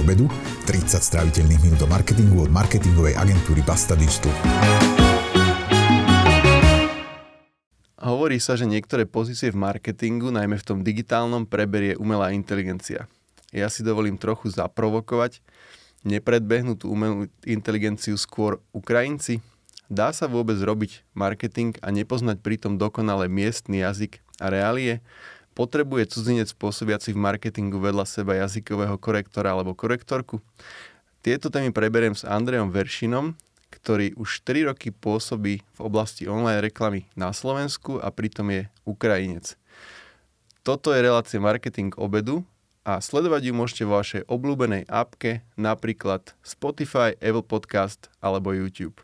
obedu, 30 stráviteľných minút do marketingu od marketingovej agentúry Basta Digital. Hovorí sa, že niektoré pozície v marketingu, najmä v tom digitálnom, preberie umelá inteligencia. Ja si dovolím trochu zaprovokovať. Nepredbehnú tú umelú inteligenciu skôr Ukrajinci? Dá sa vôbec robiť marketing a nepoznať pritom dokonale miestny jazyk a reálie? Potrebuje cudzinec pôsobiaci v marketingu vedľa seba jazykového korektora alebo korektorku? Tieto témy preberiem s Andrejom Veršinom, ktorý už 3 roky pôsobí v oblasti online reklamy na Slovensku a pritom je Ukrajinec. Toto je relácia Marketing obedu a sledovať ju môžete vo vašej obľúbenej appke, napríklad Spotify, Apple Podcast alebo YouTube.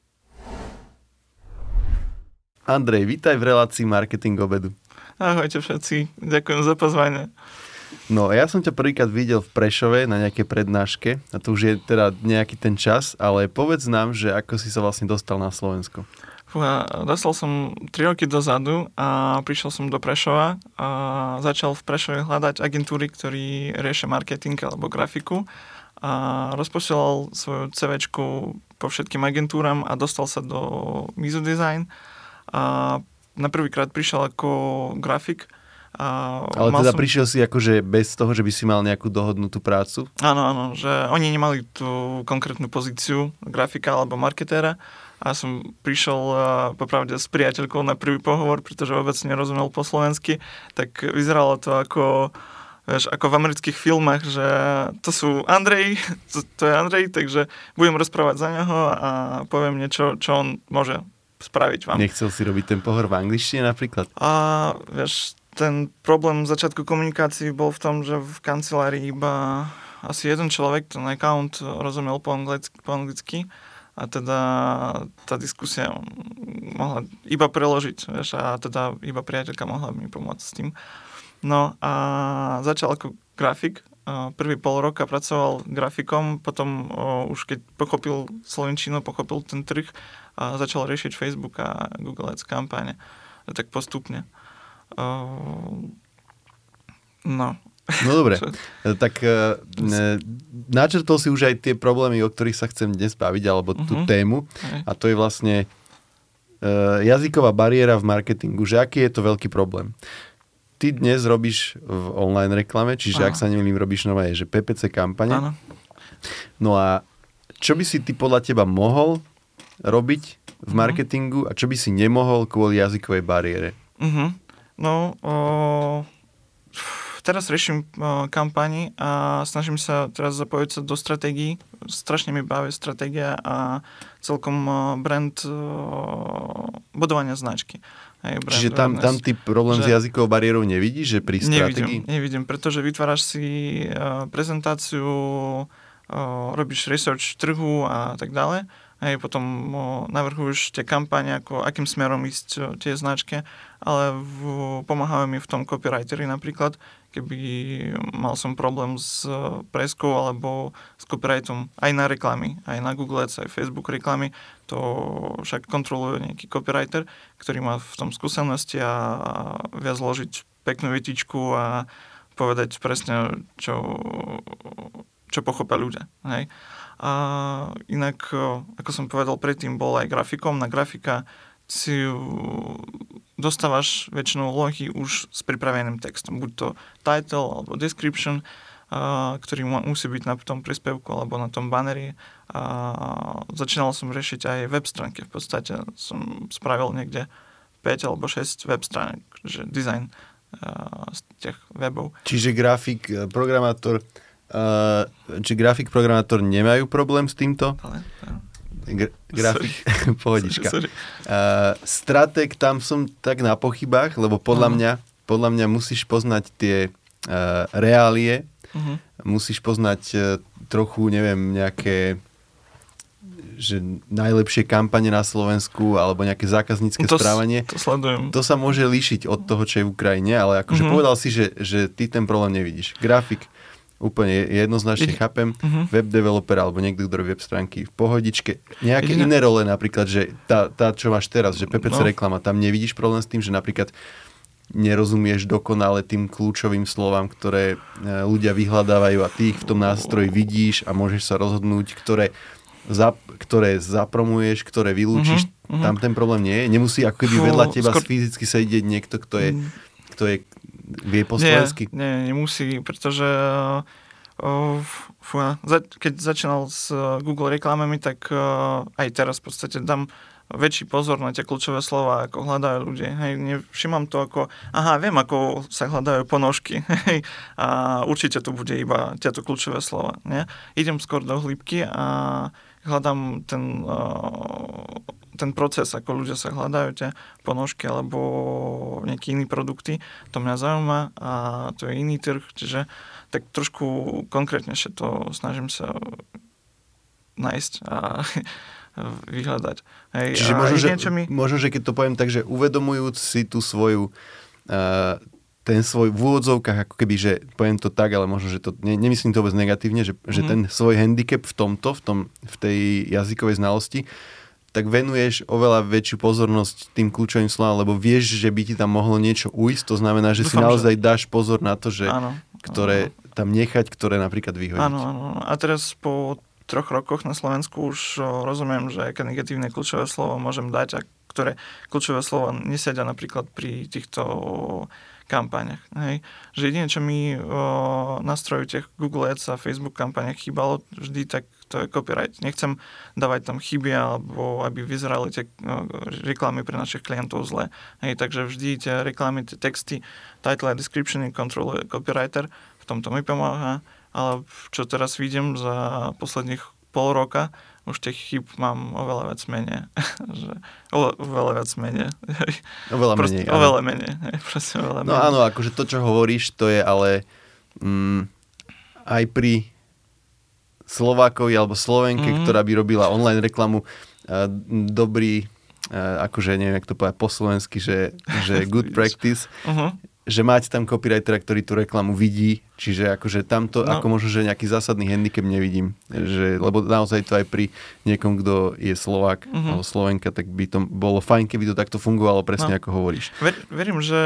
Andrej, vítaj v relácii Marketing obedu. Ahojte všetci, ďakujem za pozvanie. No, ja som ťa prvýkrát videl v Prešove na nejakej prednáške a to už je teda nejaký ten čas, ale povedz nám, že ako si sa vlastne dostal na Slovensko. Fúha, dostal som 3 roky dozadu a prišiel som do Prešova a začal v Prešove hľadať agentúry, ktorí riešia marketing alebo grafiku a rozposielal svoju CV po všetkým agentúram a dostal sa do Mizu Design a na prvýkrát prišiel ako grafik a Ale teda som... prišiel si akože bez toho, že by si mal nejakú dohodnutú prácu? Áno, áno, že oni nemali tú konkrétnu pozíciu grafika alebo marketéra a som prišiel popravde s priateľkou na prvý pohovor, pretože vôbec nerozumel po slovensky, tak vyzeralo to ako vieš, ako v amerických filmách, že to sú Andrej, to, to je Andrej, takže budem rozprávať za neho a poviem niečo, čo on môže spraviť vám. Nechcel si robiť ten pohovor v angličtine napríklad? A vieš, ten problém začiatku komunikácií bol v tom, že v kancelárii iba asi jeden človek ten account rozumel po anglicky, po anglicky a teda tá diskusia mohla iba preložiť, vieš, a teda iba priateľka mohla mi pomôcť s tým. No a začal ako grafik, prvý pol roka pracoval grafikom, potom už keď pochopil slovenčinu, pochopil ten trh a začal riešiť Facebook a Google Ads kampáne, tak postupne. Ehm, no. No dobre, tak uh, načrtol si už aj tie problémy, o ktorých sa chcem dnes baviť, alebo tú uh-huh. tému. A to je vlastne uh, jazyková bariéra v marketingu, že aký je to veľký problém. Ty dnes robíš v online reklame, čiže Aha. ak sa nemýlim, robíš nové, že PPC kampane. Áno. No a čo by si ty podľa teba mohol robiť v marketingu a čo by si nemohol kvôli jazykovej bariére? Uh-huh. No, o, teraz riešim o, kampani a snažím sa teraz zapojiť sa do stratégií. Strašne mi baví stratégia a celkom brand o, budovania značky. Hej, brand Čiže tam, tam ty problém že, s jazykovou bariérou nevidíš, že pri stratégii? Nevidím, nevidím pretože vytváraš si prezentáciu, robíš research trhu a tak ďalej Hej, potom o, navrhuješ tie kampane, ako, akým smerom ísť tie značky, ale v, pomáhajú mi v tom copywriteri napríklad, keby mal som problém s preskou alebo s copyrightom aj na reklamy, aj na Google Ads, aj Facebook reklamy, to však kontroluje nejaký copywriter, ktorý má v tom skúsenosti a vie zložiť peknú vytičku a povedať presne, čo, čo pochopia ľudia. Hej. A inak, ako som povedal predtým, bol aj grafikom. Na grafika si dostávaš väčšinou lohy už s pripraveným textom. Buď to title alebo description, a, ktorý musí byť na tom príspevku alebo na tom banneri. A začínal som riešiť aj web stránky. V podstate som spravil niekde 5 alebo 6 web stránok, že design z tých webov. Čiže grafik, programátor Uh, či grafik, programátor nemajú problém s týmto? Ale, Gra- grafik, pohodička. Sorry, sorry. Uh, stratek, tam som tak na pochybách, lebo podľa uh-huh. mňa, podľa mňa musíš poznať tie uh, reálie, uh-huh. musíš poznať uh, trochu, neviem, nejaké že najlepšie kampane na Slovensku alebo nejaké zákaznícke to, správanie. To sledujem. To sa môže líšiť od toho, čo je v Ukrajine, ale akože uh-huh. povedal si, že, že ty ten problém nevidíš. Grafik, Úplne jednoznačne chápem. Uh-huh. Web developer alebo niekto, kto web stránky v pohodičke. Nejaké Jedine... iné role napríklad, že tá, tá, čo máš teraz, že PPC no. reklama, tam nevidíš problém s tým, že napríklad nerozumieš dokonale tým kľúčovým slovám, ktoré e, ľudia vyhľadávajú a ty ich v tom nástroji vidíš a môžeš sa rozhodnúť, ktoré, zap, ktoré zapromuješ, ktoré vylúčiš. Mm-hmm. Tam ten problém nie je. Nemusí ako keby vedľa teba skôr... fyzicky sedieť niekto, kto je, mm. kto je vie po slovensky. Nie, nie, nemusí, pretože uh, fú, keď začínal s Google reklamami, tak uh, aj teraz v podstate dám väčší pozor na tie kľúčové slova, ako hľadajú ľudia. Hej, nevšimám to ako, aha, viem, ako sa hľadajú ponožky. Hej, a určite to bude iba tieto kľúčové slova. Nie? Idem skôr do hĺbky a hľadám ten, ten proces, ako ľudia sa hľadajú tie ponožky alebo nejaké iné produkty. To mňa zaujíma a to je iný trh, čiže tak trošku konkrétnejšie to snažím sa nájsť a vyhľadať. Hej, Čiže možno že, mi... možno, že keď to poviem tak, že uvedomujúc si tú svoju uh, ten svoj v úvodzovkách, ako keby, že poviem to tak, ale možno, že to, ne, nemyslím to vôbec negatívne, že, mm-hmm. že mhm. ten svoj handicap v tomto, v, tom, v tej jazykovej znalosti, tak venuješ oveľa väčšiu pozornosť tým kľúčovým slovám, lebo vieš, že by ti tam mohlo niečo ujsť, to znamená, že Dúfam, si naozaj že... dáš pozor na to, že áno, ktoré áno. tam nechať, ktoré napríklad vyhodiť. Áno, áno. A teraz po troch rokoch na Slovensku už rozumiem, že aké negatívne kľúčové slovo môžem dať a ktoré kľúčové slovo nesedia napríklad pri týchto kampaniach. Hej. Že jedine, čo mi o, nastroju tých Google Ads a Facebook kampaniach chýbalo vždy, tak to je copyright. Nechcem dávať tam chyby alebo aby vyzerali tie o, reklamy pre našich klientov zle. Hej, takže vždy tie reklamy, tie texty, title a description kontroluje copywriter. V tomto mi pomáha ale čo teraz vidím za posledných pol roka, už tých chyb mám oveľa viac menej. že, oveľa viac menej. Oveľa menej. Oveľa menej. Proste oveľa no menej. áno, akože to, čo hovoríš, to je ale mm, aj pri Slovákovi alebo Slovenke, mm-hmm. ktorá by robila online reklamu, uh, dobrý, uh, akože neviem, jak to povedať po slovensky, že, že good practice. Uh-huh že máte tam copywritera, ktorý tú reklamu vidí, čiže akože tamto no. ako možno, že nejaký zásadný handicap nevidím, že, lebo naozaj to aj pri niekom, kto je Slovák uh-huh. alebo Slovenka, tak by to bolo fajn, keby to takto fungovalo presne no. ako hovoríš. Ver, verím, že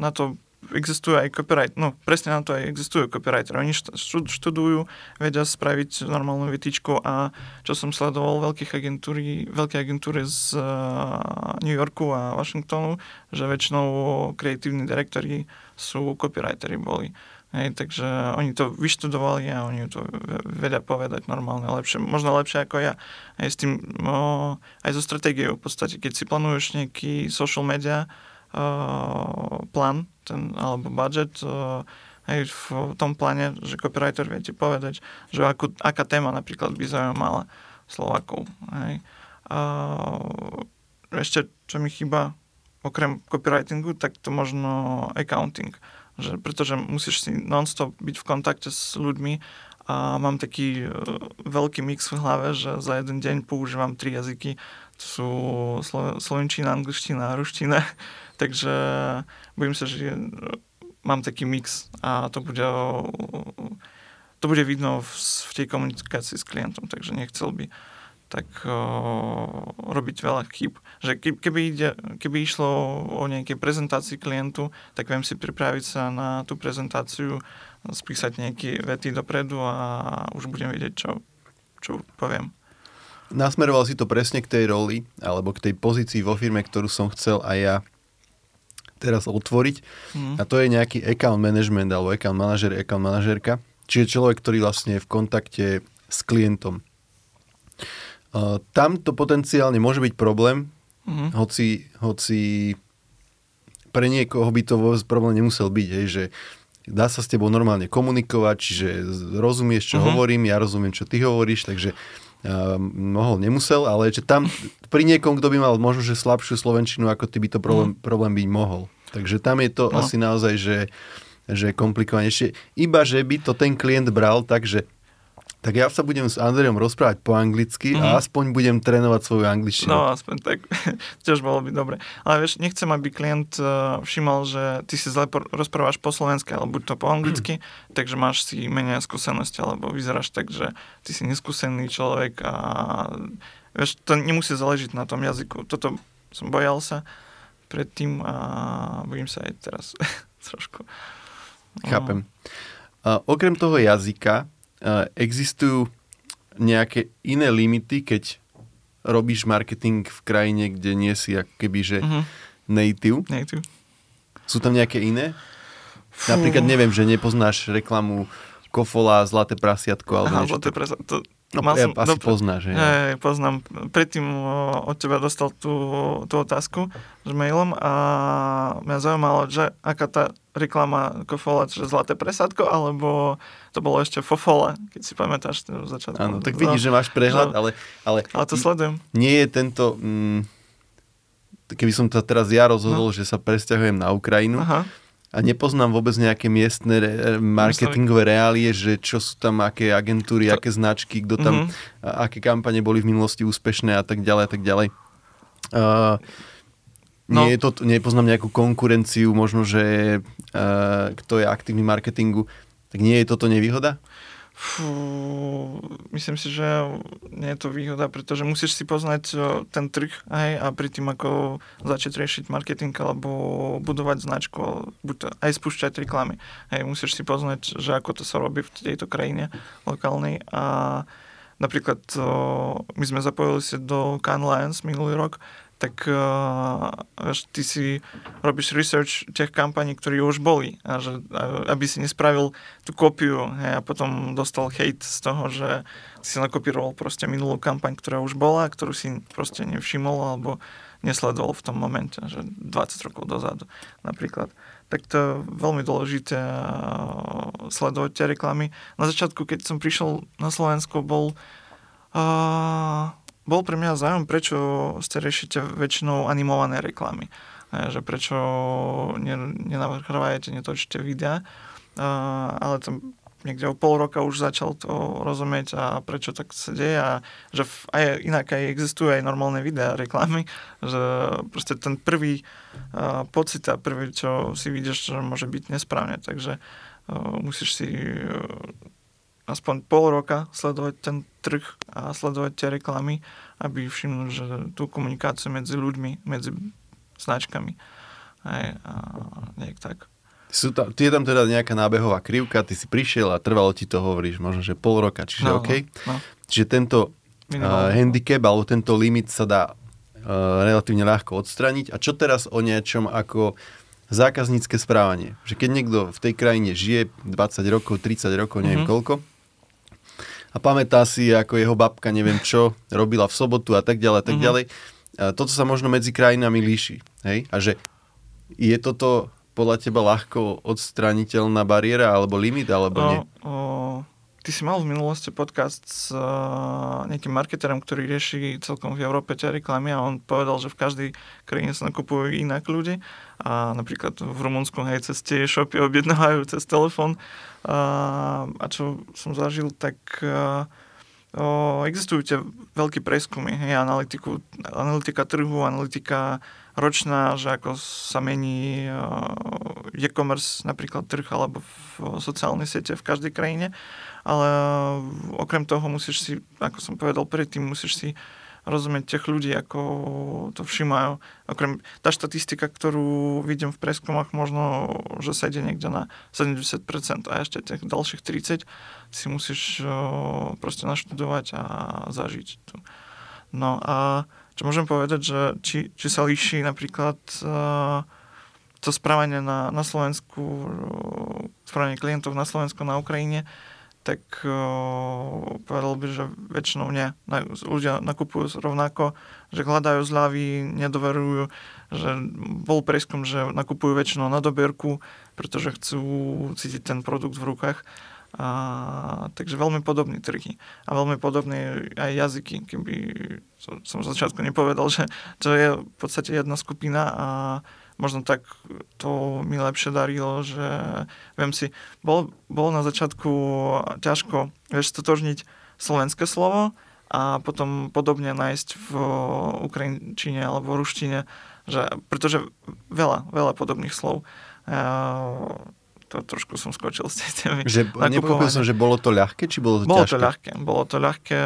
na to existuje aj copyright, no presne na to aj existujú copywriter. Oni študujú, vedia spraviť normálnu vytýčku a čo som sledoval veľkých agentúry, veľké agentúry z New Yorku a Washingtonu, že väčšinou kreatívni direktori sú copywriteri boli. Hej, takže oni to vyštudovali a oni to vedia povedať normálne, lepšie, možno lepšie ako ja. Hej, s tým, no, aj so stratégiou v podstate, keď si plánuješ nejaký social media, uh, plán ten, alebo budget uh, hej, v tom pláne, že copywriter vie ti povedať, že akú, aká téma napríklad by zaujímala Slovakov. Hej. Uh, ešte, čo mi chýba, okrem copywritingu, tak to možno accounting. Že, pretože musíš si non-stop byť v kontakte s ľuďmi a mám taký veľký mix v hlave, že za jeden deň používam tri jazyky. To sú slo- slovenčina, angličtina a ruština. Takže bojím sa, že mám taký mix a to bude, to bude vidno v, v tej komunikácii s klientom, takže nechcel by tak o, robiť veľa chyb. Že keby, ide, keby išlo o nejaké prezentácii klientu, tak viem si pripraviť sa na tú prezentáciu, spísať nejaké vety dopredu a už budem vedieť, čo, čo poviem. Nasmeroval si to presne k tej roli, alebo k tej pozícii vo firme, ktorú som chcel aj ja teraz otvoriť. Mm. A to je nejaký account management alebo account manažer, account manažerka. Čiže človek, ktorý vlastne je v kontakte s klientom. Uh, tam to potenciálne môže byť problém, mm. hoci, hoci pre niekoho by to vôbec problém nemusel byť, hej, že dá sa s tebou normálne komunikovať, čiže rozumieš, čo uh-huh. hovorím, ja rozumiem, čo ty hovoríš, takže mohol, nemusel, ale že tam pri niekom, kto by mal možno, že slabšiu slovenčinu, ako ty by to problém, mm. problém byť mohol. Takže tam je to no. asi naozaj, že, že komplikovanejšie. Iba, že by to ten klient bral tak, že tak ja sa budem s Andrejom rozprávať po anglicky mm. a mhm. aspoň budem trénovať svoju angličtinu. No, aspoň tak. Tiež bolo by dobre. Ale vieš, nechcem, aby klient uh, všimol, že ty si zle rozprávaš po slovensky, alebo buď to po anglicky, mm. takže máš si menej skúsenosti, alebo vyzeráš tak, že ty si neskúsený človek a vieš, to nemusí záležiť na tom jazyku. Toto som bojal sa, predtým a bojím sa aj teraz trošku. Chápem. Uh, okrem toho jazyka existujú nejaké iné limity, keď robíš marketing v krajine, kde nie si ako keby, že uh-huh. native? Native. Sú tam nejaké iné? Fú. Napríklad neviem, že nepoznáš reklamu Kofola, Zlaté prasiatko alebo Aha, niečo. Zlaté prasiatko. No, ja som, asi dobre, poznáš. Že? Ja, poznám. Predtým od teba dostal tú, tú otázku s mailom a mňa zaujímalo, že aká tá reklama Kofola, že Zlaté presádko, alebo to bolo ešte Fofola, keď si pamätáš ten začiatku. Áno, tak vidíš, no, že máš prehľad, no, ale, ale... Ale to sledujem. Nie je tento... Mm, keby som to teraz ja rozhodol, no. že sa presťahujem na Ukrajinu, Aha a nepoznám vôbec nejaké miestne re- marketingové reálie, že čo sú tam, aké agentúry, to... aké značky, kto tam, mm-hmm. aké kampane boli v minulosti úspešné a tak ďalej a tak ďalej. Uh, no. nie je to, nepoznám nejakú konkurenciu, možno, že uh, kto je aktívny marketingu, tak nie je toto nevýhoda? Fú, myslím si, že nie je to výhoda, pretože musíš si poznať ten trh aj a pri tým, ako začať riešiť marketing alebo budovať značku, buď to, aj spúšťať reklamy. Hej, musíš si poznať, že ako to sa robí v tejto krajine lokálnej a napríklad my sme zapojili sa do Cannes Lions minulý rok tak uh, ty si robíš research tých kampaní, ktoré už boli a že, aby si nespravil tú kopiu hej, a potom dostal hate z toho, že si nakopíroval proste minulú kampaň, ktorá už bola, ktorú si proste nevšimol alebo nesledoval v tom momente, že 20 rokov dozadu napríklad. Tak to je veľmi dôležité sledovať tie reklamy. Na začiatku, keď som prišiel na Slovensko, bol uh, bol pre mňa záujem, prečo ste riešite väčšinou animované reklamy. Že prečo nenavrhávate, netočíte videa. Ale tam niekde o pol roka už začal to rozumieť a prečo tak sa deje a že aj inak aj existujú aj normálne videá, reklamy, že proste ten prvý uh, pocit a prvý, čo si vidíš, že môže byť nesprávne, takže uh, musíš si uh, aspoň pol roka sledovať ten trh a sledovať tie reklamy, aby všimnul, že tú komunikáciu medzi ľuďmi, medzi značkami. Aj, a nejak tak. Sú tam, je tam teda nejaká nábehová krivka, ty si prišiel a trvalo ti to, hovoríš, možno, že pol roka, čiže no, OK. No, no. Čiže tento uh, handicap alebo tento limit sa dá uh, relatívne ľahko odstraniť. A čo teraz o niečom ako zákaznícke správanie? Že keď niekto v tej krajine žije 20 rokov, 30 rokov, neviem mm-hmm. koľko, a pamätá si, ako jeho babka neviem čo robila v sobotu a tak ďalej a tak mm-hmm. ďalej. A toto sa možno medzi krajinami líši. Hej? A že je toto podľa teba ľahko odstraniteľná bariéra alebo limit, alebo nie? O, ty si mal v minulosti podcast s uh, nejakým marketerom, ktorý rieši celkom v Európe tie reklamy a on povedal, že v každej krajine sa nakupujú inak ľudí. A napríklad v Rumunsku aj cez tie shopy objednávajú cez telefón a čo som zažil, tak o, existujú tie veľké preskumy, hej, analytiku, analytika trhu, analytika ročná, že ako sa mení e-commerce, napríklad trh alebo v sociálnej siete v každej krajine, ale okrem toho musíš si, ako som povedal predtým, musíš si rozumieť tých ľudí, ako to všimajú. Okrem tá štatistika, ktorú vidím v preskumoch, možno, že sa ide niekde na 70% a ešte tých ďalších 30 si musíš proste naštudovať a zažiť. No a čo môžem povedať, že či, či sa líši napríklad to správanie na, na Slovensku, správanie klientov na Slovensku, na Ukrajine, tak uh, povedal by, že väčšinou nie. Ľudia nakupujú rovnako, že hľadajú zľavy, nedoverujú, že bol preskum, že nakupujú väčšinou na dobierku, pretože chcú cítiť ten produkt v rukách. A, takže veľmi podobné trhy a veľmi podobné aj jazyky, keby som v začiatku nepovedal, že to je v podstate jedna skupina a možno tak to mi lepšie darilo, že viem si, bol, bol na začiatku ťažko, vieš, stotožniť slovenské slovo a potom podobne nájsť v ukrajinčine alebo ruštine, že, pretože veľa, veľa podobných slov. Uh, to trošku som skočil z tej témy. Že, som, že bolo to ľahké, či bolo to bolo ťažké? To ľahké, bolo to ľahké.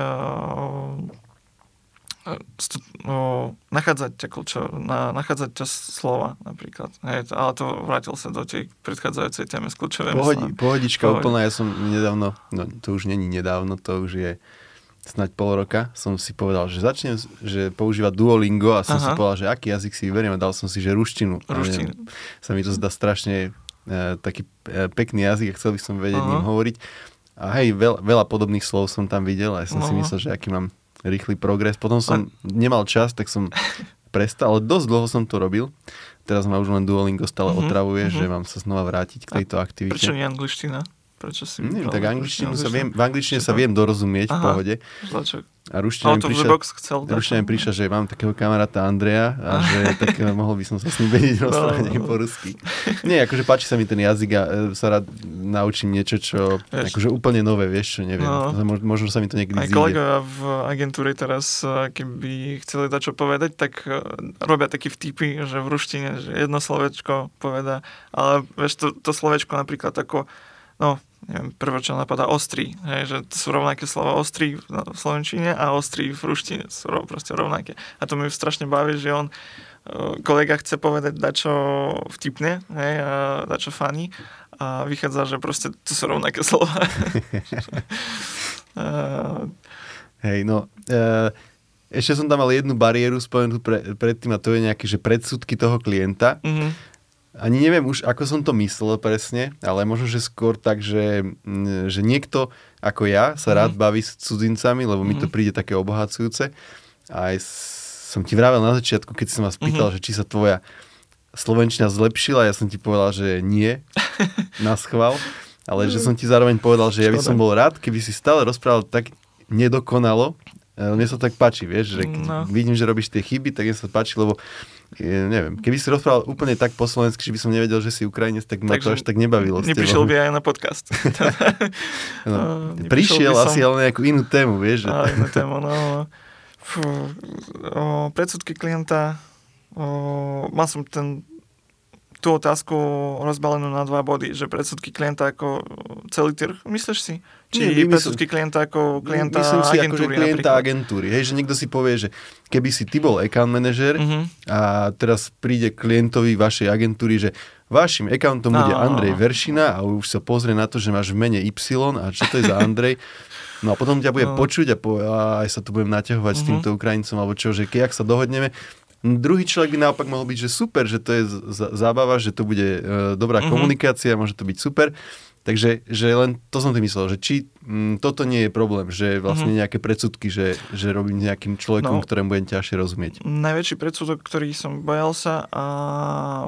O, nachádzať tie kľúčo, na, nachádzať tie slova napríklad. Hej, to, ale to vrátil sa do tej predchádzajúcej témy s kľúčovými Pohodi, pohodička Pohodi. úplná, ja som nedávno, no to už není nedávno, to už je snaď pol roka, som si povedal, že začnem že používať Duolingo a som Aha. si povedal, že aký jazyk si vyberiem a dal som si, že ruštinu. Ruštinu. neviem, Sa mi to zdá strašne e, taký e, pekný jazyk a chcel by som vedieť Aha. ním hovoriť. A hej, veľa, veľa podobných slov som tam videl a ja som si Aha. myslel, že aký mám rýchly progres. Potom som nemal čas, tak som prestal, ale dosť dlho som to robil. Teraz ma už len Duolingo stále Mhm, otravuje, mhm. že mám sa znova vrátiť k tejto aktivite. Prečo nie angličtina? Prečo si Neviem, vybral tak angličtinu sa viem, v angličtine sa viem dorozumieť v Aha. pohode. Zlačok. A ruština mi prišla, chcel. ruština mi prišla, že mám takého kamaráta Andreja a že tak eh, mohol by som sa s ním vedieť No, rozprávať no, aj no. po rusky. Nie, akože páči sa mi ten jazyk a e, sa rád naučím niečo, čo Vieš. akože úplne nové, vieš, čo neviem. No. Mo- Možno sa mi to niekedy Aj kolegovia v agentúre teraz, eh, keby chceli dať čo povedať, tak eh, robia taký vtipy, že v ruštine, že jedno slovečko poveda, ale vieš, to, to slovečko napríklad ako, no, neviem, prvé, čo napadá, ostrý, hej, že sú rovnaké slova ostrý v slovenčine a ostrý v ruštine sú rov, proste rovnaké. A to mi strašne baví, že on, eh, kolega chce povedať dačo vtipne, hej, a dačo funny a vychádza, že proste to sú rovnaké slova. Eh, Hej, no, e, ešte som tam mal jednu bariéru spomenutú pre, predtým a to je nejaké, že predsudky toho klienta. mhm. Ani neviem už, ako som to myslel presne, ale možno, že skôr tak, že, mm, že niekto ako ja sa rád Mhm. baví s cudzincami, lebo mi to príde také obohacujúce. A aj som ti vravel na začiatku, keď som vás pýtal, Mhm. že či sa tvoja slovenčina zlepšila, ja som ti povedal, že nie, na schvál, ale že som ti zároveň povedal, že ja by som bol rád, keby si stále rozprával tak nedokonalo, Mne sa tak páči, vieš, že keď No. vidím, že robíš tie chyby, tak mne sa páči, lebo e, neviem, keby si rozprával úplne tak po slovensky, že by som nevedel, že si Ukrajinec, tak ma to Takže až tak nebavilo. Neprišiel by aj na podcast. No, Uh, prišiel som- asi ale na nejakú inú tému, vieš. Že... A inú tému, no. Fú, o, predsudky klienta. O, mal som ten, tú otázku rozbalenú na dva body, že predsudky klienta ako celý trh, myslíš si? Či Nie, my- predsudky klienta ako klienta Myslím si, agentúry klienta napríklad? agentúry. Hej, že niekto si povie, že keby si ty bol account manager Mhm. a teraz príde klientovi vašej agentúry, že vašim accountom bude No. Andrej Veršina a už sa pozrie na to, že máš v mene Y a čo to je za Andrej. No a potom ťa bude No. počuť a povie, a aj sa tu budem naťahovať s Mhm. týmto Ukrajincom, alebo čo, že keď sa dohodneme, Druhý človek by naopak mohol byť, že super, že to je z- zábava, že to bude e, dobrá Mhm. komunikácia, môže to byť super. Takže že len to som tým myslel, že či mm, toto nie je problém, že vlastne Mhm. nejaké predsudky, že, že robím s nejakým človekom, No. ktorému budem ťažšie rozumieť. Najväčší predsudok, ktorý som bojal sa a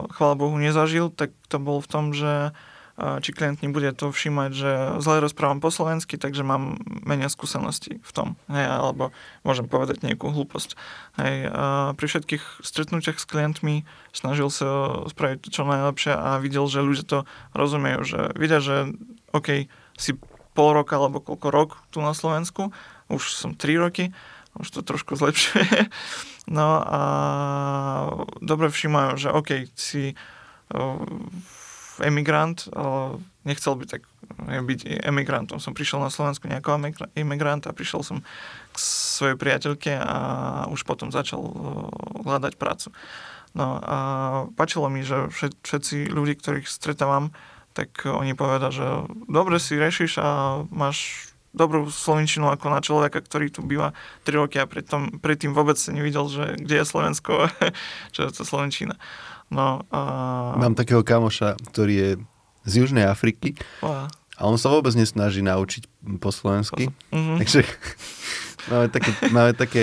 chvála Bohu nezažil, tak to bol v tom, že a, či klient nebude to všímať, že zle rozprávam po slovensky, takže mám menej skúseností v tom. Hej, alebo môžem povedať nejakú hlúposť. Hej, pri všetkých stretnutiach s klientmi snažil sa spraviť čo najlepšie a videl, že ľudia to rozumejú, že vidia, že OK, si pol roka alebo koľko rok tu na Slovensku, už som 3 roky, už to trošku zlepšuje. No a dobre všímajú, že OK, si o, emigrant, ale nechcel by tak e, byť emigrantom. Som prišiel na Slovensku nejako emigrant a prišiel som k svojej priateľke a už potom začal o, hľadať prácu. No a páčilo mi, že všet- všetci ľudí, ktorých stretávam, tak oni povedia, že dobre si rešiš a máš dobrú slovenčinu ako na človeka, ktorý tu býva 3 roky a predtým, predtým vôbec nevidel, že kde je Slovensko, čo je to slovenčina. No a... Mám takého kamoša, ktorý je z Južnej Afriky a a on sa vôbec nesnaží naučiť po slovensky. mhm. Takže máme také, máme také,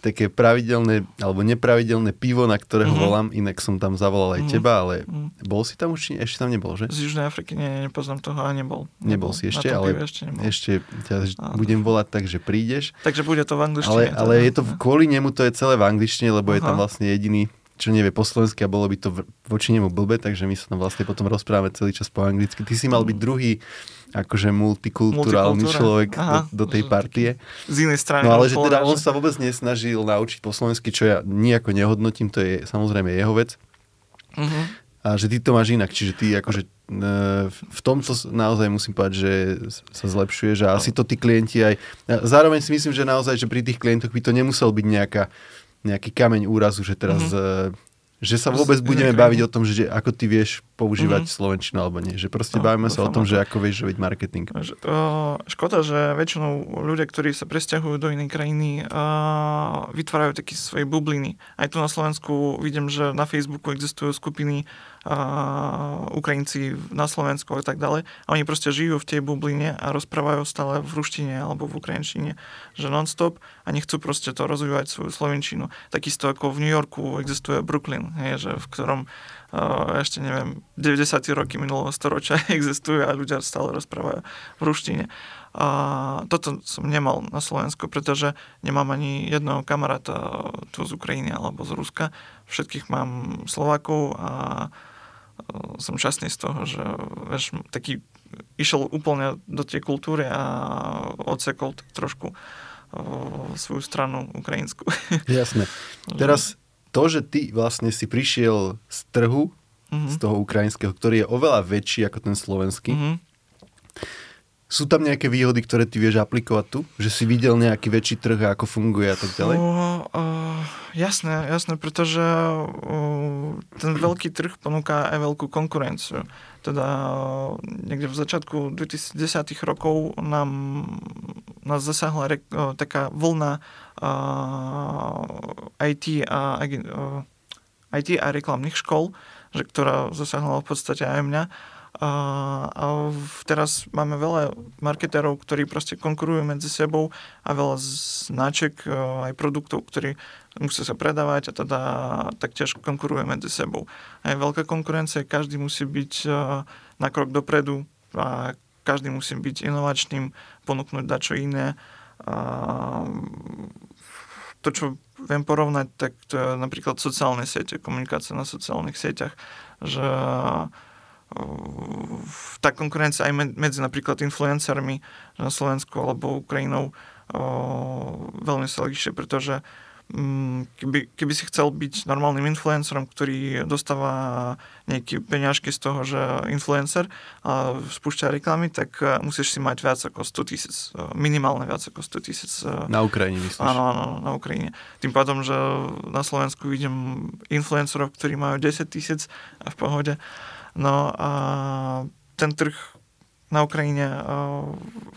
také pravidelné alebo nepravidelné pivo, na ktorého Mhm. volám, inak som tam zavolal aj Mhm. teba, ale Mhm. bol si tam už? Ešte tam nebol, že? Z Južnej Afriky nie, nepoznám toho a nebol. Nebol si ešte, ale ešte nebol. Ešte ťa Áno. budem volať tak, že prídeš. Takže bude to v angličtine. Ale, ale teda. je to kvôli nemu, to je celé v angličtine, lebo je tam Aha. vlastne jediný, čo nevie po slovensky a bolo by to voči nemu blbe, takže my sa tam vlastne potom rozprávame celý čas po anglicky. Ty si mal byť druhý akože multikulturálny človek do, Aha, do tej že partie. Z inej strany. No ale že teda on sa vôbec nesnažil naučiť po slovensky, čo ja nejako nehodnotím, to je samozrejme jeho vec. Mhm. A že ty to máš inak, čiže ty akože e, v tomto naozaj musím povedať, že sa zlepšuje, že asi to tí klienti aj... Zároveň si myslím, že naozaj, že pri tých klientoch by to nemusel byť nejaká, nejaký kameň úrazu, že teraz... Mm-hmm. Že sa vôbec budeme baviť o tom, že ako ty vieš používať Mhm. slovenčinu alebo nie. Že proste No, bavíme sa o tom, dúfam, že ako vieš robiť marketing. Že, uh, škoda, že väčšinou ľudia, ktorí sa presťahujú do inej krajiny, uh, vytvárajú také svoje bubliny. Aj tu na Slovensku vidím, že na Facebooku existujú skupiny uh, Ukrajinci na Slovensku a tak ďalej. A oni proste žijú v tej bubline a rozprávajú stále v ruštine alebo v ukrajinčine, že non-stop a nechcú proste to rozvíjať svoju slovenčinu. Takisto ako v New Yorku existuje Brooklyn, hej, že v ktorom ešte neviem, 90. roky minulého storočia existujú a ľudia stále rozprávajú v ruštine. A toto som nemal na Slovensku, pretože nemám ani jedného kamaráta tu z Ukrajiny alebo z Ruska. Všetkých mám Slovákov a som šťastný z toho, že vieš, taký išiel úplne do tej kultúry a odsekol trošku svoju stranu ukrajinskú. Jasné. Teraz to, že ty vlastne si prišiel z trhu, Mhm. z toho ukrajinského, ktorý je oveľa väčší ako ten slovenský, Mhm. sú tam nejaké výhody, ktoré ty vieš aplikovať tu? Že si videl nejaký väčší trh a ako funguje a tak ďalej? Uh, uh, jasné, jasné, pretože uh, ten veľký trh ponúka aj veľkú konkurenciu. Teda uh, niekde v začiatku 2010 rokov nám, nás zasahla re, uh, taká vlna uh, IT, a, uh, IT a reklamných škol, že, ktorá zasahla v podstate aj mňa. A, a teraz máme veľa marketérov, ktorí proste konkurujú medzi sebou a veľa značiek, e, aj produktov, ktorí musia sa predávať a teda taktiež konkurujú medzi sebou. A veľká konkurencia, každý musí byť e, na krok dopredu a každý musí byť inovačným, ponúknuť dačo iné. A to, čo viem porovnať, tak to je napríklad sociálne siete, komunikácia na sociálnych sieťach, že tá konkurencia aj med- medzi napríklad influencermi na Slovensku alebo Ukrajinou uh, veľmi sa líši, pretože mm, keby, keby si chcel byť normálnym influencerom, ktorý dostáva nejaké peňažky z toho, že influencer a spúšťa reklamy, tak uh, musíš si mať viac ako 100 tisíc, uh, minimálne viac ako 100 tisíc uh, Na Ukrajine myslíš? Áno, áno, na Ukrajine. Tým pádom, že na Slovensku vidím influencerov, ktorí majú 10 tisíc v pohode. No a ten trh na Ukrajine, a,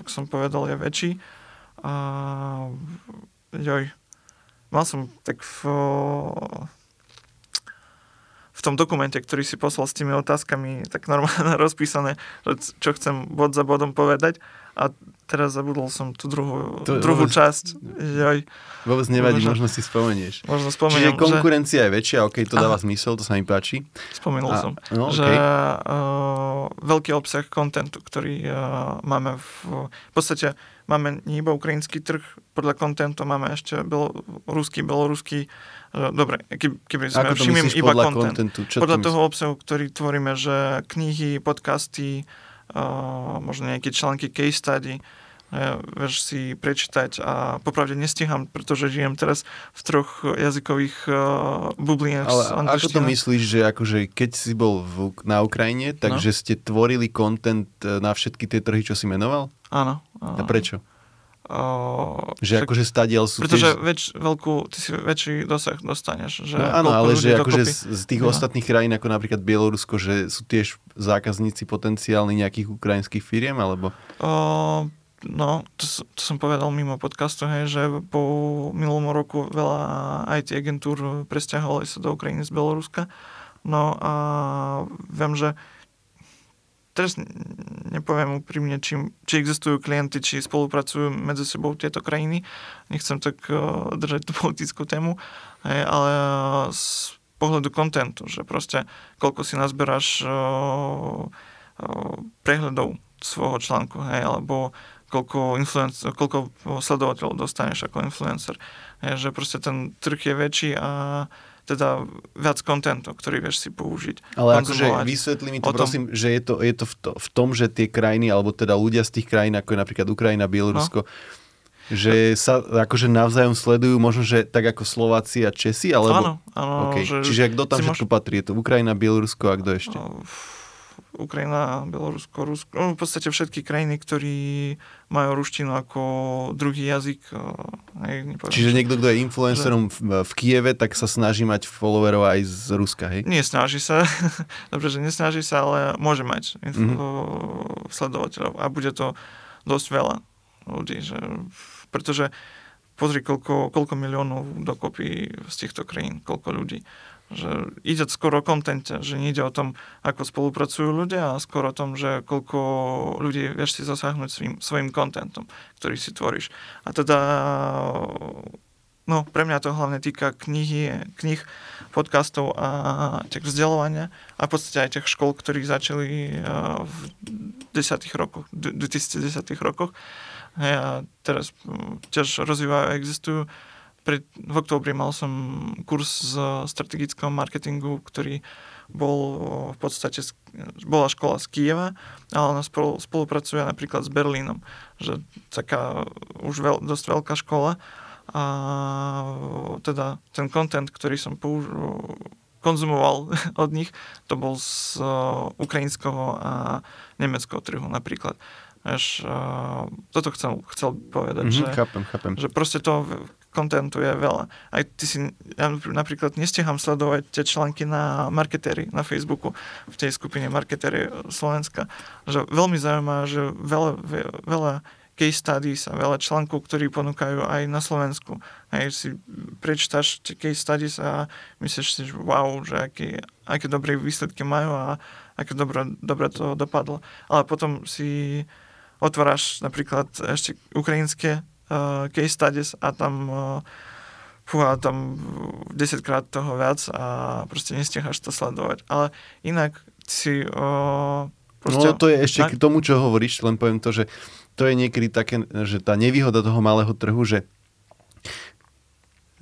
ako som povedal, je väčší. A joj, mal som tak v, v tom dokumente, ktorý si poslal s tými otázkami, tak normálne rozpísané, čo chcem bod za bodom povedať. A teraz zabudol som tú druhú, To- druhú vôbec- časť. Joj, Vôbec nevadí, Možno- možno si spomenieš. možno Čiže spomeniem, že konkurencia je väčšia, ok, to dáva Aha. zmysel, to sa mi páči. spomenul A- som, no, že okej. uh, veľký obsah kontentu, ktorý uh, máme v, v podstate máme nie iba ukrajinský trh, podľa kontentu máme ešte belo, ruský, beloruský, uh, dobre, keby, sme všimli iba podľa content. kontentu? Podľa to toho obsahu, ktorý tvoríme, že knihy, podcasty, možno nejaké články case study, uh, vieš si prečítať a popravde nestíham, pretože žijem teraz v troch jazykových uh, bublinách Ale ako to myslíš, že akože keď si bol v, na Ukrajine, takže No. ste tvorili kontent e, na všetky tie trhy, čo si menoval? Áno. áno. A prečo? Uh, Že akože stadiaľ sú pretože tiež... väč, veľkú, ty si väčší dosah dostaneš. Že No áno, ale že akože z, z tých No. ostatných krajín, ako napríklad Bielorusko, že sú tiež zákazníci potenciálni nejakých ukrajinských firiem, alebo... Uh, no, to, to som povedal mimo podcastu, hej, že po minulom roku veľa IT agentúr presťahovali sa do Ukrajiny z Beloruska. No a viem, že teraz nepoviem úprimne, či, či existujú klienty, či spolupracujú medzi sebou tieto krajiny. Nechcem tak uh, držať tú politickú tému, hej, ale z pohľadu kontentu, že proste koľko si nazberáš uh, uh, prehľadov svojho článku, hej, alebo koľko, influenc- koľko sledovateľov dostaneš ako influencer. Hej, že proste ten trh je väčší a teda viac kontentu, ktorý vieš si použiť. Ale akože vysvetli mi to tom- prosím, že je to, je to, v, to v tom, že tie krajiny, alebo teda ľudia z tých krajín, ako je napríklad Ukrajina, Bielorusko, Že sa akože navzájom sledujú, možno, že tak ako Slováci a Česi, alebo... Áno, áno. Okay. Že Čiže kto tam všetko patrí? Je to Ukrajina, Bielorusko a kto ešte? Ukrajina, Bielorusko, Rusko, no, v podstate všetky krajiny, ktorí majú ruštinu ako druhý jazyk. Hej, nepoviem, Čiže že- niekto, kto je influencerom v, v Kieve, tak sa snaží mať followerov aj z Ruska, hej? Nie snaží sa, dobre, že nesnaží sa, ale môže mať Mhm. sledovateľov a bude to dosť veľa ľudí, že, pretože pozri, koľko, koľko miliónov dokopy z týchto krajín, koľko ľudí. Že ide skoro o kontente, že nie ide o tom, ako spolupracujú ľudia, a skoro o tom, že koľko ľudí vieš si zasáhnuť svým, svojim kontentom, ktorý si tvoríš. A teda No, pre mňa to hlavne týka knihy, knih, podcastov a tých vzdelovania a v podstate aj tých škôl, ktorí začali uh, v 10 rokoch, d- 2010 rokoch. A teraz mm, tiež rozvíjajú existujú. Pred, v októbri mal som kurz z strategického marketingu, ktorý bol v podstate, bola škola z Kieva, ale ona spolu, spolupracuje napríklad s Berlínom, že taká už veľ, dosť veľká škola a teda ten content, ktorý som použ- konzumoval od nich, to bol z ukrajinského a nemeckého trhu napríklad. Vieš, uh, toto chcel, chcel povedať, Mhm, že, chápem, chápem. že proste v- kontentu je veľa. Aj ty si, ja napríklad nestihám sledovať tie články na marketéri, na Facebooku, v tej skupine marketéri Slovenska, že veľmi zaujímavé, že veľa, ve- veľa case studies a veľa článkov, ktorí ponúkajú aj na Slovensku. Hej, si prečítaš tie case studies a myslíš si, že wow, že aké, aké dobré výsledky majú a aké dobre, dobre to dopadlo. Ale potom si otváraš napríklad ešte ukrajinské case studies a tam uh, fúha, tam 10 krát toho viac a proste nestihaš to sledovať. Ale inak si uh, proste... No to je ešte na- k tomu, čo hovoríš, len poviem to, že to je niekedy také, že tá nevýhoda toho malého trhu, že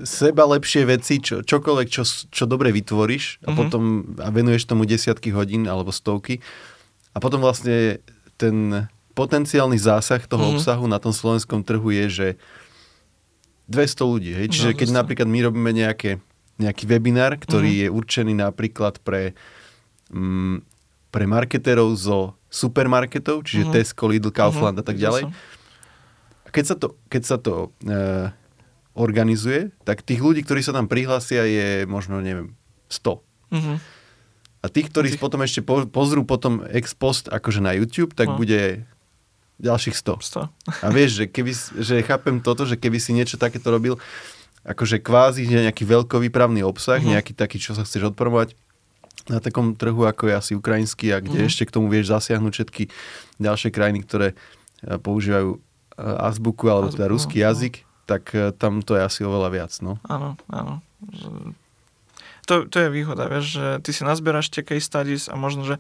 seba lepšie veci, čo, čokoľvek, čo, čo dobre vytvoríš a Mhm. potom a venuješ tomu desiatky hodín alebo stovky a potom vlastne ten potenciálny zásah toho Mhm. obsahu na tom slovenskom trhu je, že 200 ľudí. Hej? Čiže No, keď 200. napríklad my robíme nejaké, nejaký webinár, ktorý Mhm. je určený napríklad pre, mm, pre marketérov zo supermarketov, čiže Mhm. Tesco, Lidl, Kaufland Mhm, a tak ďalej. A keď sa to, keď sa to e, organizuje, tak tých ľudí, ktorí sa tam prihlásia, je možno, neviem, 100. Mhm. A tých, ktorí Tých- potom ešte po, pozrú potom ex post akože na YouTube, tak No. bude ďalších 100. 100. A vieš, že, keby, že chápem toto, že keby si niečo takéto robil, akože kvázi nejaký veľkovýpravný obsah, Mhm. nejaký taký, čo sa chceš odpromovať na takom trhu, ako je asi ukrajinský a kde Mhm. ešte k tomu vieš zasiahnuť všetky ďalšie krajiny, ktoré e, používajú e, azbuku alebo teda Azbuku, ruský no. jazyk, tak e, tam to je asi oveľa viac. No. Áno, áno. To, to je výhoda, vieš, že ty si nazberáš tie case studies a možno, že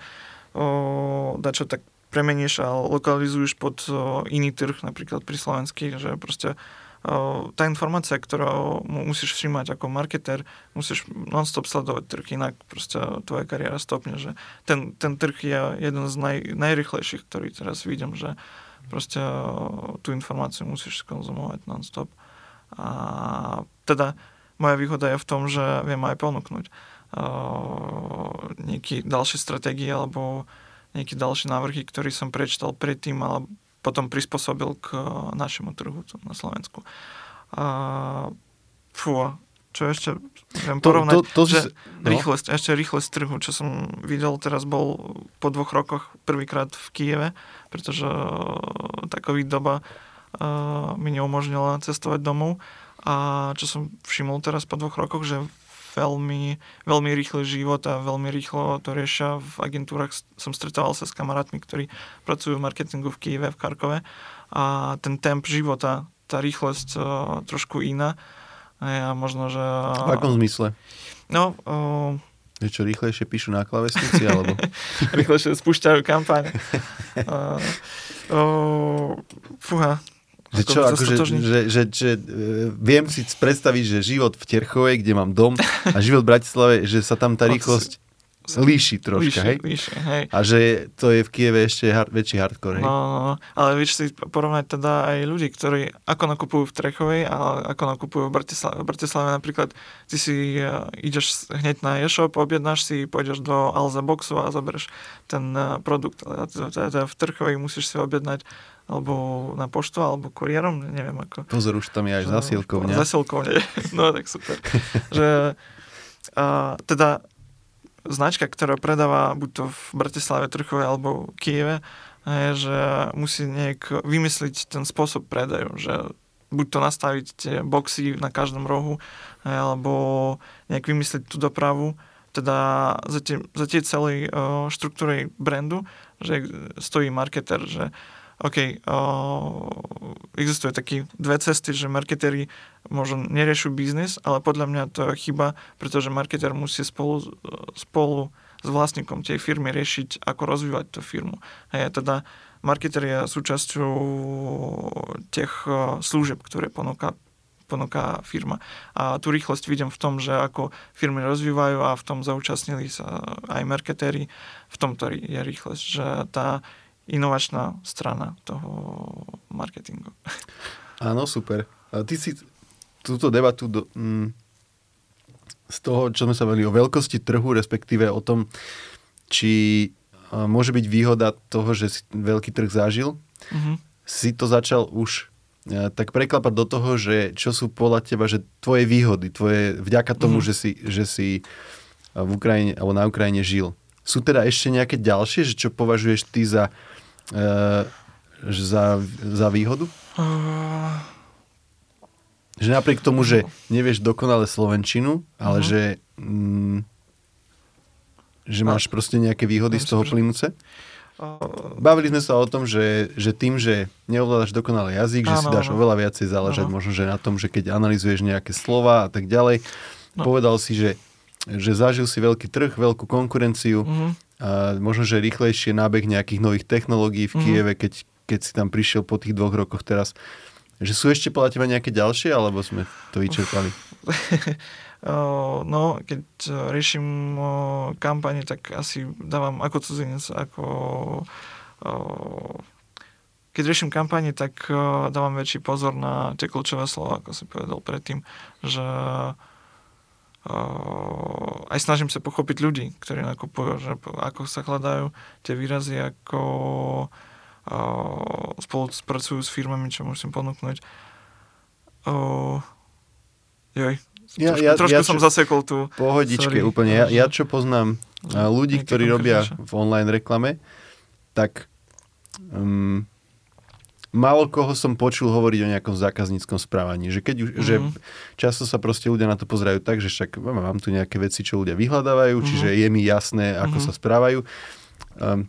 o, dačo tak premeníš a lokalizuješ pod iný trh, napríklad pri slovenských, že proste tá informácia, ktorú mu musíš všímať ako marketer, musíš non-stop sledovať trh, inak proste tvoja kariéra stopne, že ten, ten trh je jeden z naj, najrychlejších, ktorý teraz vidím, že proste tú informáciu musíš konzumovať non-stop. A teda moja výhoda je v tom, že viem aj ponúknuť uh, nejaké ďalšie stratégie alebo nejaké ďalšie návrhy, ktoré som prečítal predtým, ale potom prispôsobil k uh, našemu trhu na Slovensku. A fú, čo ešte viem porovnať, to, to, že si- no. rýchlosť, ešte rýchlosť trhu, čo som videl teraz bol po dvoch rokoch prvýkrát v Kieve, pretože tá covid doba uh, mi neumožnila cestovať domov a čo som všimol teraz po dvoch rokoch, že veľmi, veľmi rýchly život a veľmi rýchlo to riešia v agentúrach. Som stretával sa s kamarátmi, ktorí pracujú v marketingu v Kieve, v Karkove a ten temp života, tá rýchlosť uh, trošku iná. A možno, že... V akom zmysle? No, uh, Je čo rýchlejšie píšu na klavesnici, alebo... rýchlejšie spúšťajú kampaň. uh, uh, fúha. Že čo, akože, že, že, že, e, viem si predstaviť, že život v Terchovej, kde mám dom, a život v Bratislave, že sa tam tá rýchlosť líši troška, líši, hej? líši, hej. A že to je v Kieve ešte hard, väčší hardcore, hej? No, no, no, ale vieš si porovnať teda aj ľudí, ktorí ako nakupujú v Trechovej a ako nakupujú v Bratislave. V Bratislave napríklad ty si uh, ideš hneď na e-shop, objednáš si, pôjdeš do Alza Boxu a zoberieš ten uh, produkt. Ale teda v Trechovej musíš si objednať alebo na poštu, alebo kuriérom, neviem ako. Pozor, už tam je aj zasilkovňa. Zasilkovňa, no tak super. že, a, teda značka, ktorá predáva buď to v Bratislave, Trchove alebo Kieve, je, že musí nejak vymysliť ten spôsob predaju, že buď to nastaviť tie boxy na každom rohu, alebo nejak vymysliť tú dopravu, teda za tie, za tie celej uh, štruktúry brandu, že stojí marketer, že OK, uh, existuje taký dve cesty, že marketéri možno neriešujú biznis, ale podľa mňa to je chyba, pretože marketér musí spolu, spolu s vlastníkom tej firmy riešiť, ako rozvíjať tú firmu. Hej, teda marketer je súčasťou tých služieb, ktoré ponúka ponúka firma. A tú rýchlosť vidím v tom, že ako firmy rozvívajú a v tom zaučastnili sa aj marketéri, v tom to je rýchlosť, že tá inovačná strana toho marketingu. Áno, super. A ty si túto debatu do, mm, z toho, čo sme sa bavili o veľkosti trhu, respektíve o tom, či môže byť výhoda toho, že si veľký trh zažil, mm-hmm. si to začal už tak preklapať do toho, že čo sú podľa teba, že tvoje výhody, tvoje, vďaka tomu, mm-hmm. že, si, že si v Ukrajine, alebo na Ukrajine žil. Sú teda ešte nejaké ďalšie, že čo považuješ ty za uh, za, za výhodu? Uh... Že napriek tomu, že nevieš dokonale Slovenčinu, ale uh-huh. že, mm, že máš proste nejaké výhody z toho plynúce? Bavili sme sa o tom, že, že tým, že neovládaš dokonale jazyk, že áno, si dáš áno. oveľa viacej záležať áno. možno, že na tom, že keď analizuješ nejaké slova a tak ďalej. No. Povedal si, že, že zažil si veľký trh, veľkú konkurenciu, uh-huh a možno, že rýchlejšie nábeh nejakých nových technológií v mm-hmm. Kieve, keď, keď si tam prišiel po tých dvoch rokoch teraz. Že sú ešte podľa teba nejaké ďalšie, alebo sme to vyčerpali? no, keď riešim kampane, tak asi dávam ako cudzinec, ako keď riešim kampane, tak dávam väčší pozor na tie kľúčové slova, ako si povedal predtým, že aj snažím sa pochopiť ľudí, ktorí nakupujú, že ako sa hľadajú tie výrazy, ako spolupracujú s firmami, čo musím ponúknuť. Joj, ja, trošku, ja, trošku ja, som čo, zasekol tu. Pohodičke sorry, úplne. Ja, ja čo poznám ľudí, ktorí robia v online reklame, tak um, málo koho som počul hovoriť o nejakom zákazníckom správaní. Že, keď, mm-hmm. že často sa proste ľudia na to pozerajú tak, že však mám tu nejaké veci, čo ľudia vyhľadávajú, mm-hmm. čiže je mi jasné, ako mm-hmm. sa správajú. Um,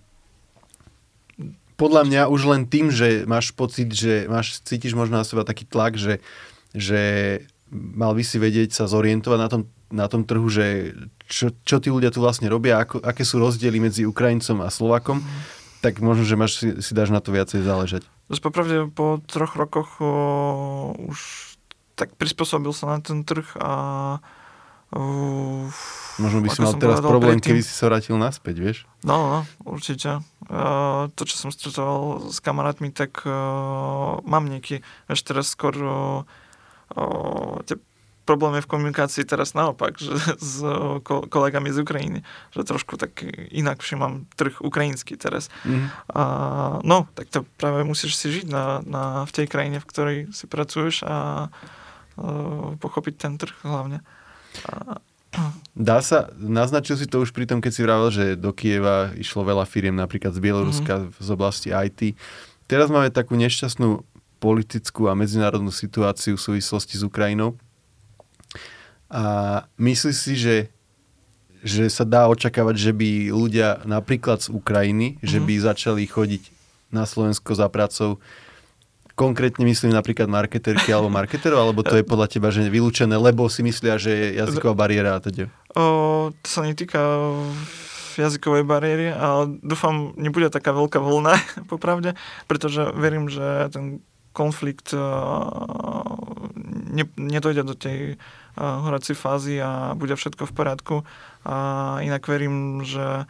podľa mňa už len tým, že máš pocit, že máš, cítiš možno na seba taký tlak, že, že mal by si vedieť sa zorientovať na tom, na tom trhu, že čo, čo tí ľudia tu vlastne robia, ako, aké sú rozdiely medzi Ukrajincom a Slovakom, mm. Tak možno, že máš, si, si dáš na to viacej záležať. Popravde po troch rokoch o, už tak prispôsobil sa na ten trh a o, Možno by si mal teraz problém, predtým. keby si sa vrátil naspäť, vieš? No, no, určite. Uh, to, čo som stretoval s kamarátmi, tak uh, mám nejaký, vieš, teraz skôr uh, uh, problém je v komunikácii teraz naopak, že s kolegami z Ukrajiny, že trošku tak inak všimám trh ukrajinský teraz. Mm. A, no, tak to práve musíš si žiť na, na, v tej krajine, v ktorej si pracuješ a, a pochopiť ten trh hlavne. A, Dá sa, naznačil si to už pri tom, keď si vravel, že do Kieva išlo veľa firiem napríklad z Bieloruska mm-hmm. z oblasti IT. Teraz máme takú nešťastnú politickú a medzinárodnú situáciu v súvislosti s Ukrajinou a myslíš si, že, že sa dá očakávať, že by ľudia napríklad z Ukrajiny, mm-hmm. že mhm. by začali chodiť na Slovensko za pracou konkrétne myslím napríklad marketerky alebo marketerov, alebo to je podľa teba že vylúčené, lebo si myslia, že je jazyková bariéra a teda? O, to sa netýka jazykovej bariéry, ale dúfam, nebude taká veľká vlna, popravde, pretože verím, že ten konflikt ne, nedojde do tej horacej fázy a bude všetko v poriadku. A inak verím, že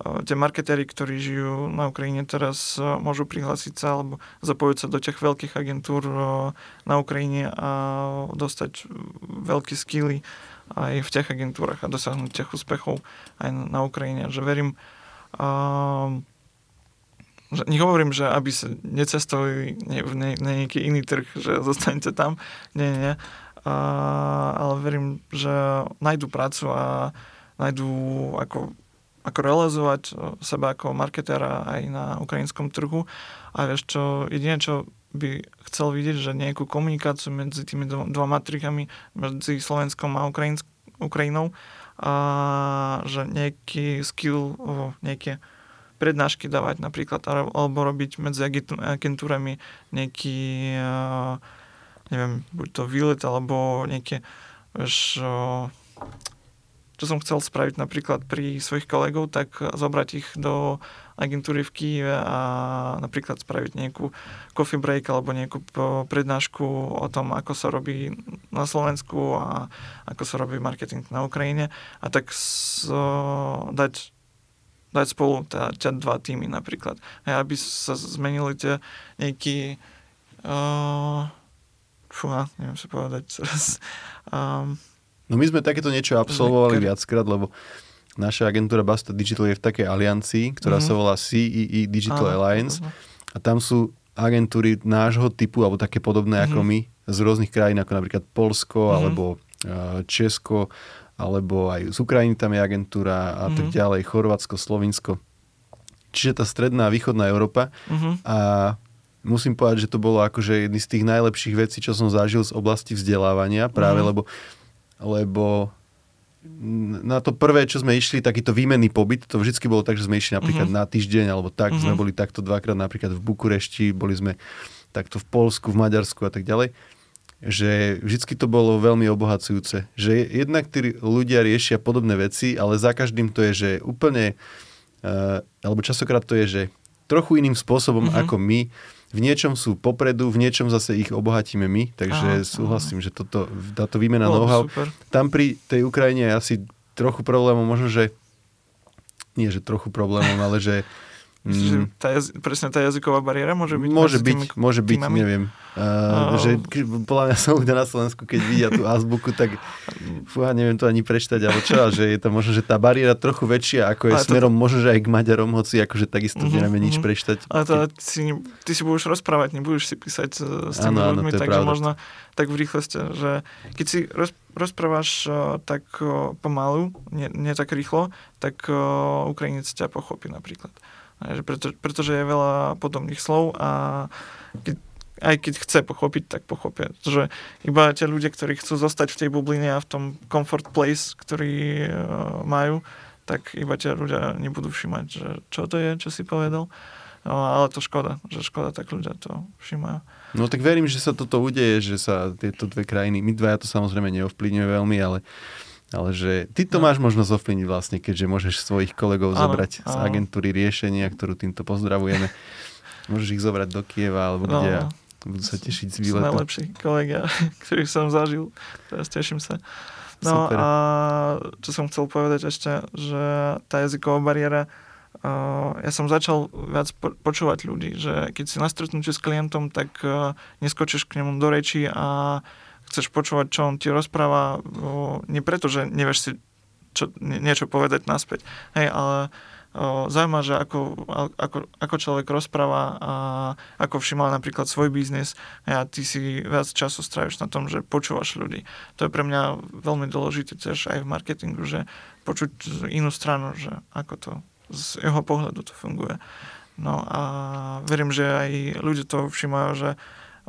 tie marketéri, ktorí žijú na Ukrajine teraz, môžu prihlásiť sa alebo zapojiť sa do tých veľkých agentúr na Ukrajine a dostať veľké skily aj v tých agentúrach a dosiahnuť tých úspechov aj na Ukrajine. Že verím, že nehovorím, že aby sa necestovali na nejaký iný trh, že zostanete tam. Nie, nie. A, verím, že nájdu prácu a nájdu ako ako realizovať e, seba ako marketéra aj na ukrajinskom trhu. A vieš čo, jedine čo by chcel vidieť, že nejakú komunikáciu medzi tými dvoma trikami, medzi Slovenskom a Ukrajinsk- Ukrajinou, a že nejaký skill, nejaké prednášky dávať napríklad, alebo robiť medzi agentúrami nejaký, e, neviem, buď to výlet, alebo nejaké, vieš, čo som chcel spraviť napríklad pri svojich kolegov, tak zobrať ich do agentúry v Kyjeve a napríklad spraviť nejakú coffee break alebo nejakú prednášku o tom, ako sa robí na Slovensku a ako sa robí marketing na Ukrajine a tak so, dať dať spolu teda, ťa dva týmy napríklad. A aby sa zmenili tie nejaký uh, fúha, neviem sa povedať teraz um, No my sme takéto niečo absolvovali viackrát, lebo naša agentúra Basta Digital je v takej aliancii, ktorá mm-hmm. sa volá CEE e Digital Áno, Alliance a tam sú agentúry nášho typu, alebo také podobné mm-hmm. ako my, z rôznych krajín, ako napríklad Polsko, mm-hmm. alebo uh, Česko, alebo aj z Ukrajiny tam je agentúra a mm-hmm. tak ďalej, Chorvátsko, Slovinsko. Čiže tá stredná a východná Európa mm-hmm. a musím povedať, že to bolo akože jedný z tých najlepších vecí, čo som zažil z oblasti vzdelávania, práve mm-hmm. lebo lebo na to prvé, čo sme išli, takýto výmenný pobyt, to vždy bolo tak, že sme išli napríklad uh-huh. na týždeň, alebo tak, uh-huh. sme boli takto dvakrát napríklad v Bukurešti, boli sme takto v Polsku, v Maďarsku a tak ďalej, že vždy to bolo veľmi obohacujúce. Že jednak tí ľudia riešia podobné veci, ale za každým to je, že úplne, uh, alebo časokrát to je, že trochu iným spôsobom uh-huh. ako my, v niečom sú popredu, v niečom zase ich obohatíme my, takže aha, súhlasím, aha. že toto, táto výmena know-how, tam pri tej Ukrajine je asi trochu problémov, možno, že nie, že trochu problémov, ale že Mm. Tá jaz, presne tá jazyková bariéra môže byť? Môže byť, tými, môže byť, týmami? neviem. Uh, uh, že podľa mňa sa ľudia na Slovensku, keď vidia tú azbuku, tak fúha, neviem to ani prečítať, alebo čo, že je to možno, že tá bariéra trochu väčšia, ako je Ale smerom to... možno, že aj k Maďarom, hoci akože takisto uh-huh, nevieme nič mhm. prečítať. Ale to keď... si, ty si budeš rozprávať, nebudeš si písať s tými ano, ľuďmi, takže pravda. možno tak v rýchlosti, že keď si roz, rozprávaš uh, tak uh, pomalu, nie, nie tak rýchlo, tak Ukrajinec ťa pochopí napríklad. Preto, pretože je veľa podobných slov a keď, aj keď chce pochopiť, tak pochopia. Že iba tie ľudia, ktorí chcú zostať v tej bubline a v tom comfort place, ktorý uh, majú, tak iba tie ľudia nebudú všimať, že čo to je, čo si povedal. No, ale to škoda, že škoda, tak ľudia to všimajú. No tak verím, že sa toto udeje, že sa tieto dve krajiny, my dvaja to samozrejme neovplyvňuje veľmi, ale ale že ty to no. máš možnosť ovplyvniť vlastne, keďže môžeš svojich kolegov áno, zobrať áno. z agentúry riešenia, ktorú týmto pozdravujeme. Môžeš ich zobrať do Kieva alebo no, kde a budú sa tešiť z výletu. Sú najlepší kolegia, ktorých som zažil. Teraz teším sa. No Super. a čo som chcel povedať ešte, že tá jazyková bariéra, uh, ja som začal viac po- počúvať ľudí, že keď si na stretnutí s klientom, tak uh, neskočíš k nemu do reči a chceš počúvať, čo on ti rozpráva, o, nie preto, že nevieš si čo, niečo povedať naspäť, hej, ale o, zaujíma, že ako, ako, ako človek rozpráva a ako všimal napríklad svoj biznis a ty si viac času stráviš na tom, že počúvaš ľudí. To je pre mňa veľmi dôležité tiež aj v marketingu, že počuť inú stranu, že ako to z jeho pohľadu to funguje. No a verím, že aj ľudia to všímajú, že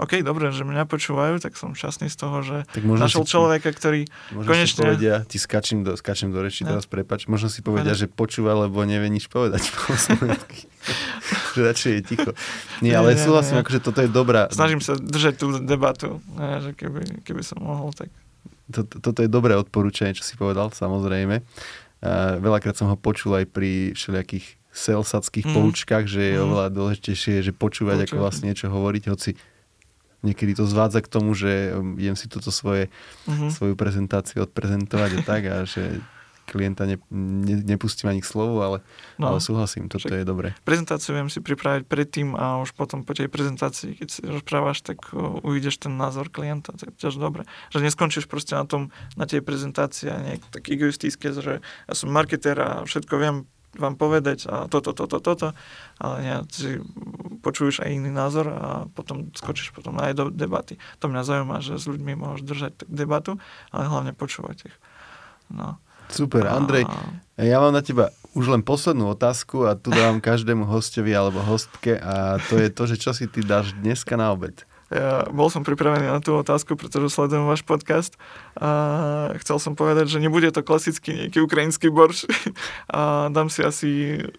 OK, dobre, že mňa počúvajú, tak som šťastný z toho, že tak našiel si, človeka, ktorý možno konečne... si povedia, ti skačím do, skačím do reči, no. teraz prepač, možno si povedia, že počúva, lebo nevie nič povedať po že radšej je ticho. Nie, ale nie, súhlasím, nie. akože toto je dobrá... Snažím sa držať tú debatu, že keby, keby som mohol, tak... Toto, toto je dobré odporúčanie, čo si povedal, samozrejme. Uh, veľakrát som ho počul aj pri všelijakých salesackých mm. poučkách, že je mm. oveľa dôležitejšie, že počúvať, Počuť. ako vlastne niečo hovoriť, hoci niekedy to zvádza k tomu, že um, idem si toto svoje, Mhm. svoju prezentáciu odprezentovať a tak a že klienta ne, ne, nepustím ani k slovu, ale, No. ale súhlasím, toto je dobré. Prezentáciu viem si pripraviť predtým a už potom po tej prezentácii, keď si rozprávaš, tak uvidíš ten názor klienta, tak tiež dobre. Že neskončíš proste na tom, na tej prezentácii a nejak tak egoistické, že ja som marketér a všetko viem vám povedať a toto, toto, toto, ale nie, si počuješ aj iný názor a potom skočíš potom aj do debaty. To mňa zaujíma, že s ľuďmi môžeš držať debatu, ale hlavne počúvať ich. No. Super, A- Andrej, ja mám na teba už len poslednú otázku a tu dávam každému hostovi alebo hostke a to je to, že čo si ty dáš dneska na obed. Ja bol som pripravený na tú otázku, pretože sledujem váš podcast a chcel som povedať, že nebude to klasický nejaký ukrajinský borš a dám si asi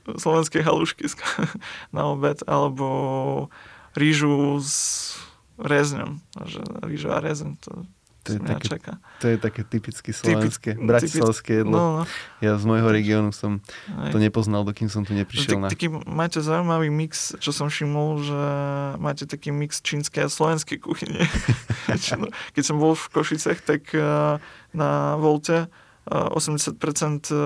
slovenské halušky na obed alebo rýžu s rezňom. Že rýžu a rezeň, to, To je také- čaká. To je také typicky slovenské, Typick- bratislavské jedlo. No, no. Ja z môjho regiónu som Hej. to nepoznal, dokým som tu neprišiel Tak, na... taký, máte zaujímavý mix, čo som všimol, že máte taký mix čínskej a slovenskej kuchyne. Keď som bol v Košicech, tak eh, na Volte 80% eh,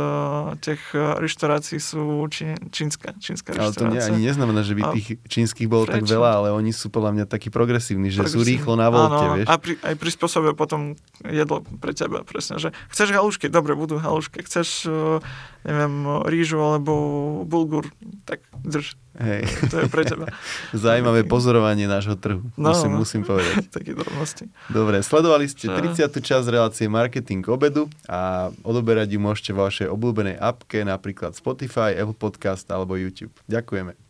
tých eh, reštaurácií sú čí, čínska, čínska Ale to nie, ani neznamená, že by A tých čínskych bolo tak veľa, ale oni sú podľa mňa takí progresívni, že sú Progresívne. rýchlo na volte, Áno, vieš. A pri, aj prispôsobia potom jedlo pre teba, presne, že chceš halušky, dobre, budú halušky, chceš, eh, neviem, rýžu alebo bulgur, tak drž, Hej. to je pre teba. Zaujímavé pozorovanie nášho trhu, No, musím, no. musím povedať. Také drobnosti. Dobre, sledovali ste Čo? 30. časť relácie Marketing obedu a odoberať ju môžete vo vašej obľúbenej appke, napríklad Spotify, Apple Podcast alebo YouTube. Ďakujeme.